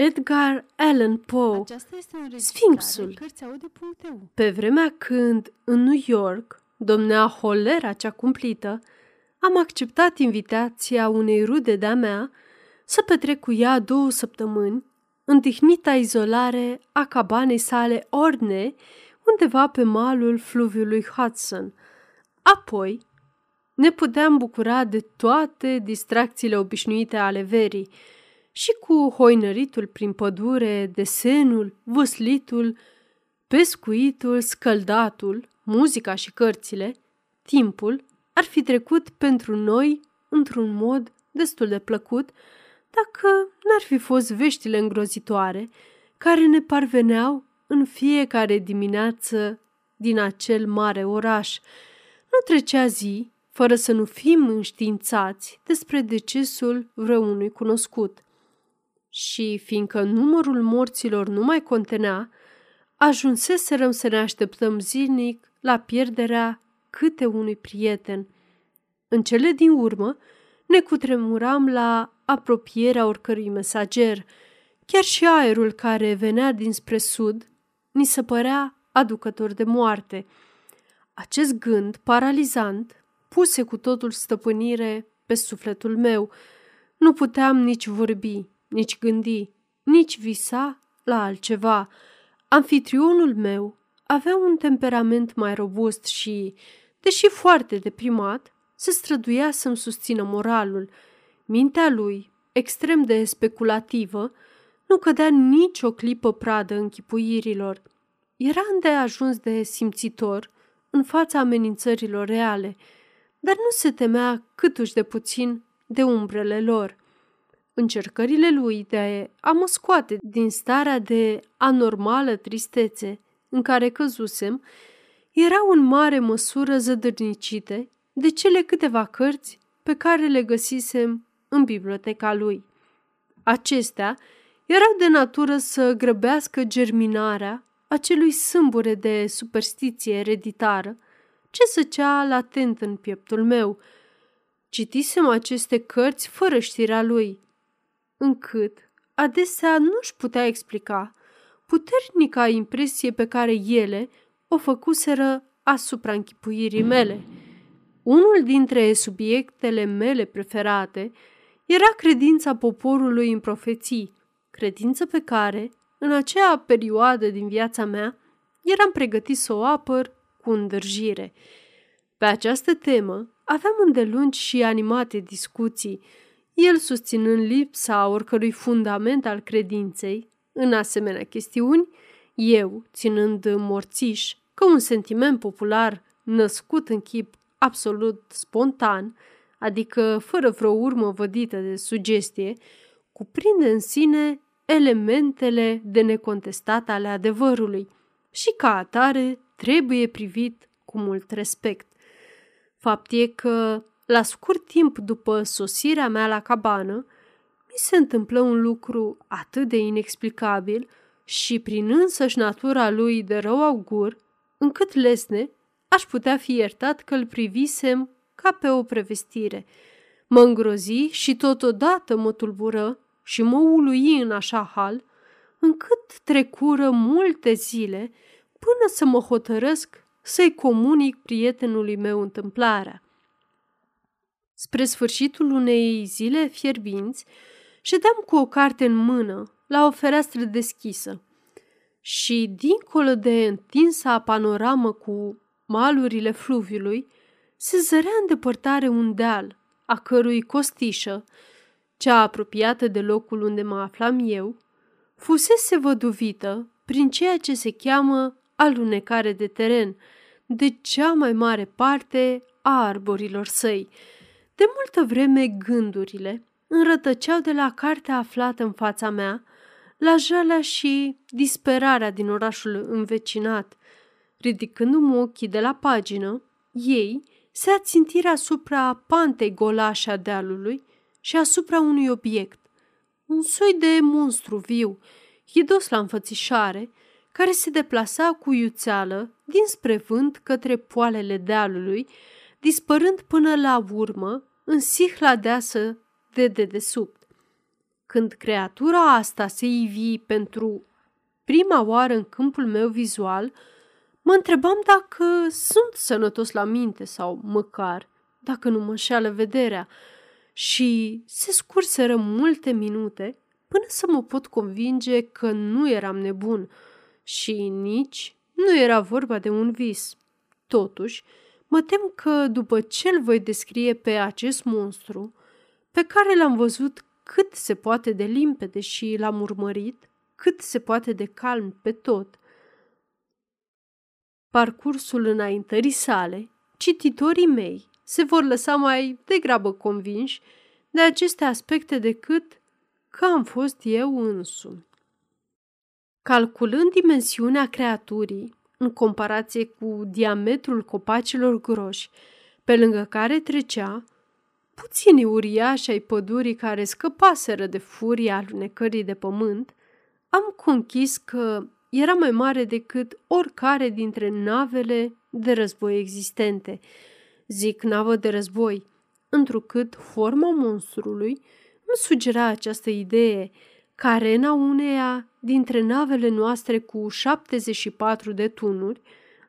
Edgar Allan Poe, Sfinxul. Pe vremea când, în New York, domnea holera cea cumplită, am acceptat invitația unei rude de-a mea să petrec cu ea două săptămâni în tihnita izolare a cabanei sale orne, undeva pe malul fluviului Hudson. Apoi, ne puteam bucura de toate distracțiile obișnuite ale verii și cu hoinăritul prin pădure, desenul, văslitul, pescuitul, scăldatul, muzica și cărțile, timpul ar fi trecut pentru noi într-un mod destul de plăcut dacă n-ar fi fost veștile îngrozitoare care ne parveneau în fiecare dimineață din acel mare oraș. Nu trecea zi fără să nu fim înștiințați despre decesul vreunui cunoscut. Și fiindcă numărul morților nu mai contenea, ajunseserăm să ne așteptăm zilnic la pierderea câte unui prieten. În cele din urmă, ne cutremuram la apropierea oricărui mesager. Chiar și aerul care venea dinspre sud ni se părea aducător de moarte. Acest gând paralizant puse cu totul stăpânire pe sufletul meu. Nu puteam nici vorbi, nici gândi, nici visa la altceva. Anfitrionul meu avea un temperament mai robust și, deși foarte deprimat, se străduia să-mi susțină moralul. Mintea lui, extrem de speculativă, nu cădea nici o clipă pradă închipuirilor. Era îndeajuns de simțitor în fața amenințărilor reale, dar nu se temea câtuși de puțin de umbrele lor. Încercările lui de a mă scoate din starea de anormală tristețe în care căzusem erau în mare măsură zădărnicite de cele câteva cărți pe care le găsisem în biblioteca lui. Acestea erau de natură să grăbească germinarea acelui sâmbure de superstiție ereditară ce săcea latent în pieptul meu. Citisem aceste cărți fără știrea lui, încât adesea nu-și putea explica puternica impresie pe care ele o făcuseră asupra închipuirii mele – unul dintre subiectele mele preferate era credința poporului în profeții, credință pe care, în acea perioadă din viața mea, eram pregătit să o apăr cu îndârjire. Pe această temă aveam îndelungi și animate discuții, el susținând lipsa oricărui fundament al credinței în asemenea chestiuni, eu ținând morțiș că un sentiment popular născut în chip absolut spontan, adică fără vreo urmă vădită de sugestie, cuprinde în sine elementele de necontestat ale adevărului și ca atare trebuie privit cu mult respect. Fapt e că, la scurt timp după sosirea mea la cabană, mi se întâmplă un lucru atât de inexplicabil și prin însăși natura lui de rău augur, încât lesne aș putea fi iertat că îl privisem ca pe o prevestire. Mă îngrozi și totodată mă tulbură și mă ului în așa hal, încât trecură multe zile până să mă hotărăsc să-i comunic prietenului meu întâmplarea. Spre sfârșitul unei zile fierbinți, ședeam cu o carte în mână la o fereastră deschisă și, dincolo de întinsa panoramă cu malurile fluviului, se zărea în depărtare un deal, a cărui costișă, cea apropiată de locul unde mă aflam eu, fusese văduvită prin ceea ce se cheamă alunecare de teren, de cea mai mare parte a arborilor săi. De multă vreme gândurile înrătăceau de la cartea aflată în fața mea, la jalea și disperarea din orașul învecinat, Ridicându-mi ochii de la pagină, ei se ațintiră asupra pantei golașe a dealului și asupra unui obiect, un soi de monstru viu, hidos la înfățișare, care se deplasa cu iuțeală dinspre vânt către poalele dealului, dispărând până la urmă în sihla deasă de dedesubt. Când creatura asta se ivi pentru prima oară în câmpul meu vizual, mă întrebam dacă sunt sănătos la minte sau măcar dacă nu mă înșeală vederea și se scurseră multe minute până să mă pot convinge că nu eram nebun și nici nu era vorba de un vis. Totuși, mă tem că după ce îl voi descrie pe acest monstru, pe care l-am văzut cât se poate de limpede și l-am urmărit cât se poate de calm pe tot, parcursul înaintării sale, cititorii mei se vor lăsa mai degrabă convinși de aceste aspecte decât că am fost eu însumi. Calculând dimensiunea creaturii în comparație cu diametrul copacilor groși, pe lângă care trecea, puțini uriași ai pădurii care scăpaseră de furia alunecării de pământ, am conchis că era mai mare decât oricare dintre navele de război existente. Zic navă de război, întrucât forma monstrului îmi sugera această idee că arena uneia dintre navele noastre cu 74 de tunuri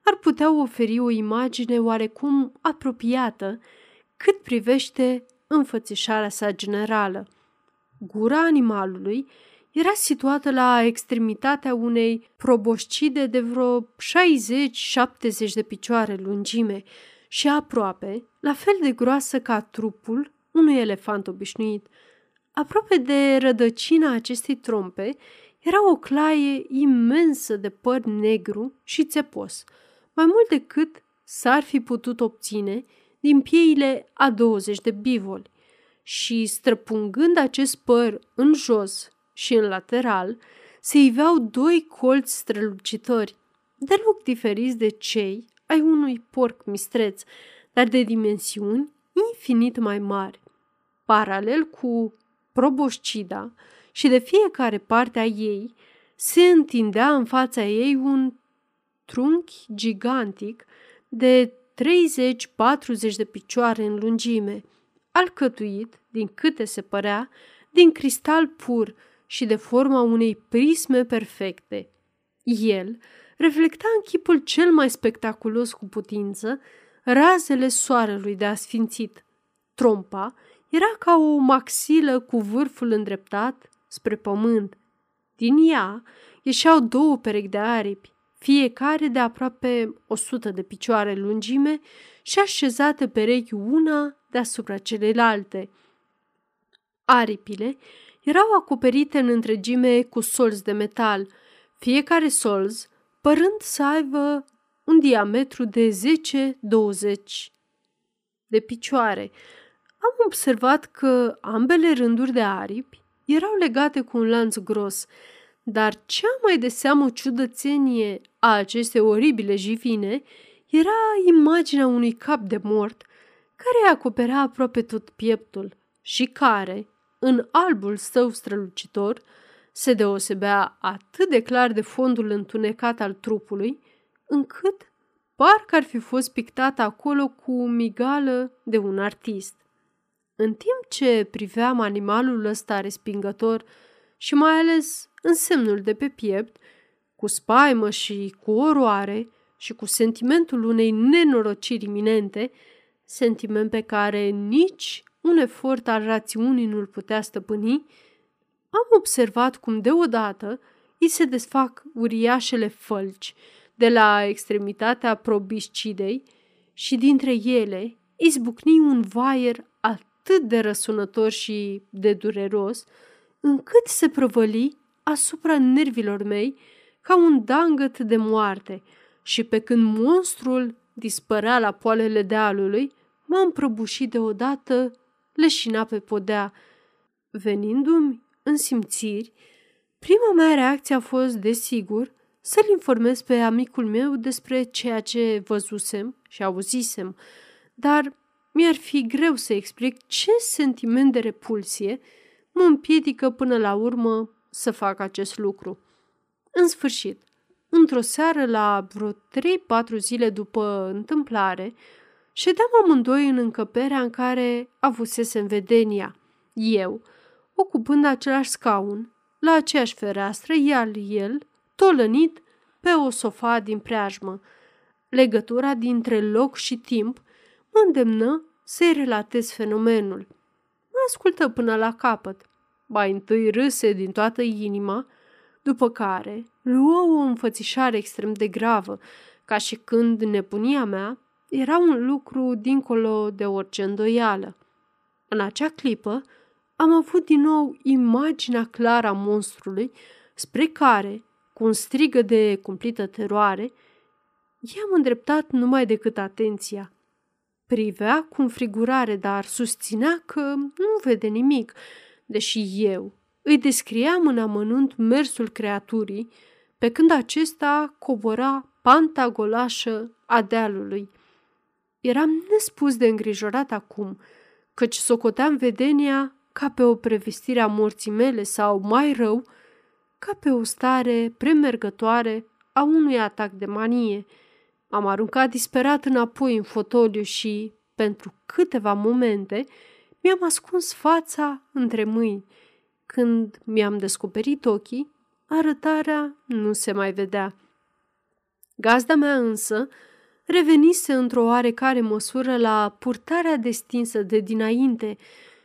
ar putea oferi o imagine oarecum apropiată cât privește înfățișarea sa generală. Gura animalului era situată la extremitatea unei proboscide de vreo 60-70 de picioare lungime și aproape, la fel de groasă ca trupul unui elefant obișnuit. Aproape de rădăcina acestei trompe era o claie imensă de păr negru și țepos, mai mult decât s-ar fi putut obține din pieile a 20 de bivoli. Și străpungând acest păr în jos și în lateral se iveau doi colți strălucitori, deloc diferiți de cei ai unui porc mistreț, dar de dimensiuni infinit mai mari. Paralel cu proboscida și de fiecare parte a ei se întindea în fața ei un trunchi gigantic de 30-40 de picioare în lungime, alcătuit, din câte se părea, din cristal pur și de forma unei prisme perfecte. El reflecta în chipul cel mai spectaculos cu putință razele soarelui de asfințit. Trompa era ca o maxilă cu vârful îndreptat spre pământ. Din ea ieșeau două perechi de aripi, fiecare de aproape o sută de picioare lungime și așezate perechi una deasupra celelalte. Aripile erau acoperite în întregime cu solzi de metal, fiecare solz părând să aibă un diametru de 10-20 de picioare. Am observat că ambele rânduri de aripi erau legate cu un lanț gros, dar cea mai de seamă ciudățenie a acestei oribile jivine era imaginea unui cap de mort care acoperea aproape tot pieptul și care, în albul său strălucitor, se deosebea atât de clar de fondul întunecat al trupului, încât parcă ar fi fost pictat acolo cu migală de un artist. În timp ce priveam animalul ăsta respingător și mai ales în semnul de pe piept, cu spaimă și cu oroare și cu sentimentul unei nenorociri iminente, sentiment pe care nici un efort al rațiunii nu-l putea stăpâni, am observat cum deodată îi se desfac uriașele fălci de la extremitatea probiscidei și dintre ele izbucni un vaier atât de răsunător și de dureros, încât se prăvăli asupra nervilor mei ca un dangăt de moarte și pe când monstrul dispărea la poalele dealului, m-am prăbușit deodată leșina pe podea. Venindu-mi în simțiri, prima mea reacție a fost, desigur, să-l informez pe amicul meu despre ceea ce văzusem și auzisem, dar mi-ar fi greu să explic ce sentiment de repulsie mă împiedică până la urmă să fac acest lucru. În sfârșit, într-o seară la vreo 3-4 zile după întâmplare, ședeam amândoi în încăperea în care avusesem vedenia. Eu, ocupând același scaun, la aceeași fereastră, iar el, tolănit pe o sofa din preajmă. Legătura dintre loc și timp mă îndemnă să-i relatez fenomenul. Mă ascultă până la capăt. Mai întâi râse din toată inima, după care luă o înfățișare extrem de gravă, ca și când nebunia mea era un lucru dincolo de orice îndoială. În acea clipă am avut din nou imaginea clară a monstrului spre care, cu un strigă de cumplită teroare, i-am îndreptat numai decât atenția. Privea cu înfrigurare, dar susținea că nu vede nimic, deși eu îi descriam în amănunt mersul creaturii, pe când acesta cobora panta golașă a dealului. Eram nespus de îngrijorat acum, căci socoteam vedenia ca pe o prevestire a morții mele sau, mai rău, ca pe o stare premergătoare a unui atac de manie. Am aruncat disperat înapoi în fotoliu și, pentru câteva momente, mi-am ascuns fața între mâini. Când mi-am descoperit ochii, arătarea nu se mai vedea. Gazda mea însă revenise într-o oarecare măsură la purtarea destinsă de dinainte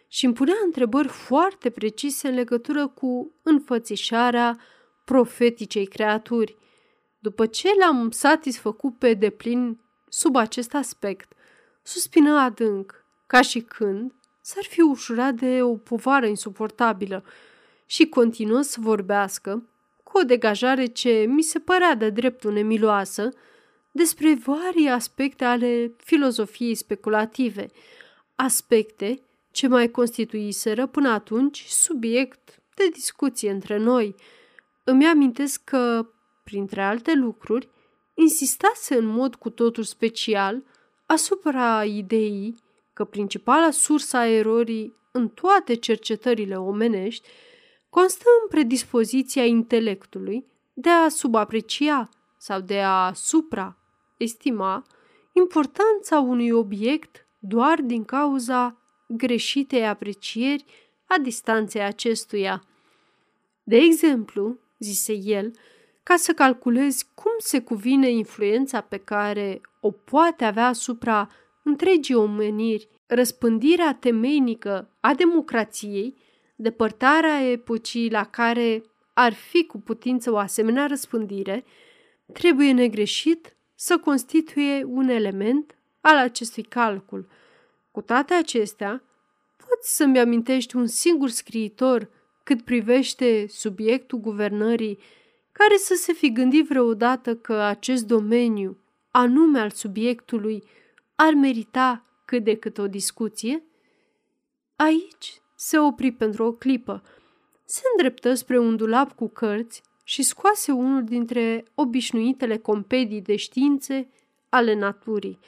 și îmi punea întrebări foarte precise în legătură cu înfățișarea profeticei creaturi. După ce l-am satisfăcut pe deplin sub acest aspect, suspină adânc, ca și când s-ar fi ușurat de o povară insuportabilă și continuă să vorbească cu o degajare ce mi se părea de dreptul nemiloasă despre varii aspecte ale filozofiei speculative, aspecte ce mai constituiseră până atunci subiect de discuție între noi. Îmi amintesc că, printre alte lucruri, insistase în mod cu totul special asupra ideii că principala sursă a erorii în toate cercetările omenești constă în predispoziția intelectului de a subaprecia sau de a supraestima importanța unui obiect doar din cauza greșitei aprecieri a distanței acestuia. De exemplu, zise el, ca să calculezi cum se cuvine influența pe care o poate avea asupra întregii omeniri, răspândirea temeinică a democrației, depărtarea epocii la care ar fi cu putință o asemenea răspândire, trebuie negreșit să constituie un element al acestui calcul. Cu toate acestea, poți să-mi amintești un singur scriitor cât privește subiectul guvernării care să se fi gândit vreodată că acest domeniu, anume al subiectului, ar merita cât de cât o discuție? Aici se opri pentru o clipă, se îndreptă spre un dulap cu cărți și scoase unul dintre obișnuitele compedii de științe ale naturii.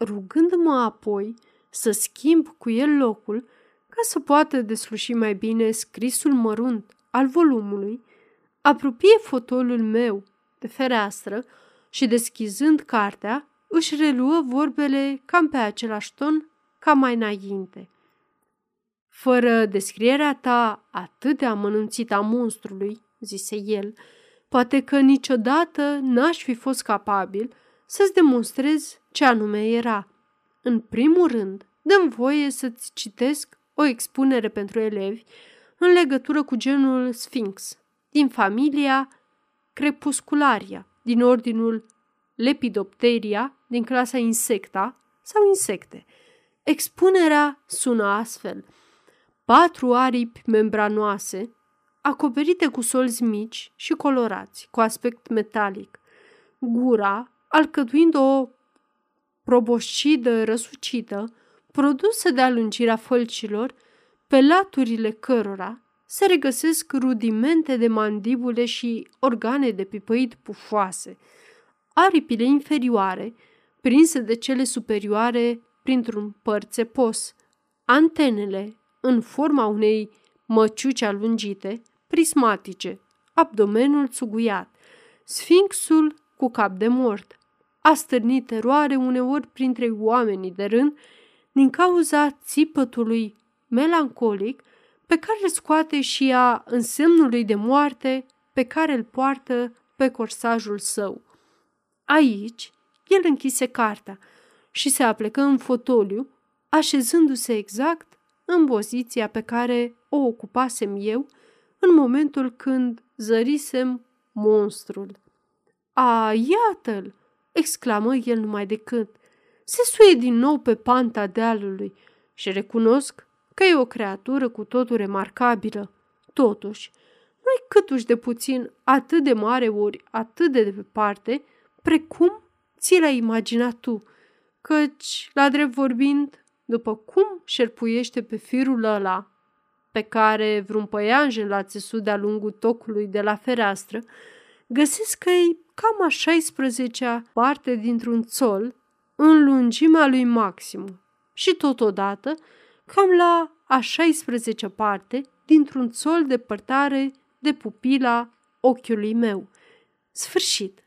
Rugându-mă apoi să schimb cu el locul ca să poată desluși mai bine scrisul mărunt al volumului, apropie fotolul meu de fereastră și deschizând cartea, își reluă vorbele cam pe același ton ca mai înainte. Fără descrierea ta atât de amănunțită a monstrului, zise el, poate că niciodată n-aș fi fost capabil să-ți demonstrez ce anume era. În primul rând, dăm voie să-ți citesc o expunere pentru elevi în legătură cu genul Sphinx, din familia Crepuscularia, din ordinul Lepidopteria, din clasa Insecta sau Insecte. Expunerea sună astfel. Patru aripi membranoase, acoperite cu solzi mici și colorați, cu aspect metalic. Gura, alcătuind o proboscidă răsucită, produsă de alungirea fălcilor, pe laturile cărora se regăsesc rudimente de mandibule și organe de pipăit pufoase. Aripile inferioare, prinse de cele superioare printr-un păr țepos, antenele, în forma unei măciuci alungite, prismatice, abdomenul țuguiat, sfinxul cu cap de mort. A stârnit eroare uneori printre oamenii de rând din cauza țipătului melancolic pe care îl scoate și ea în semnul lui de moarte pe care îl poartă pe corsajul său. Aici, el închise cartea și se aplecă în fotoliu, așezându-se exact în poziția pe care o ocupasem eu în momentul când zărisem monstrul. A, iată-l!" exclamă el numai decât. Se suie din nou pe panta dealului și recunosc că e o creatură cu totul remarcabilă. Totuși, nu-i câtuși de puțin atât de mare ori atât de departe, precum ți l-ai imaginat tu, căci, la drept vorbind, după cum șerpuiește pe firul ăla, pe care vreun păianjen l-a țesut de-a lungul tocului de la fereastră, găsesc că e cam a 16-a parte dintr-un țol în lungimea lui maxim și totodată cam la a 16-a parte dintr-un țol depărtare de pupila ochiului meu. Sfârșit.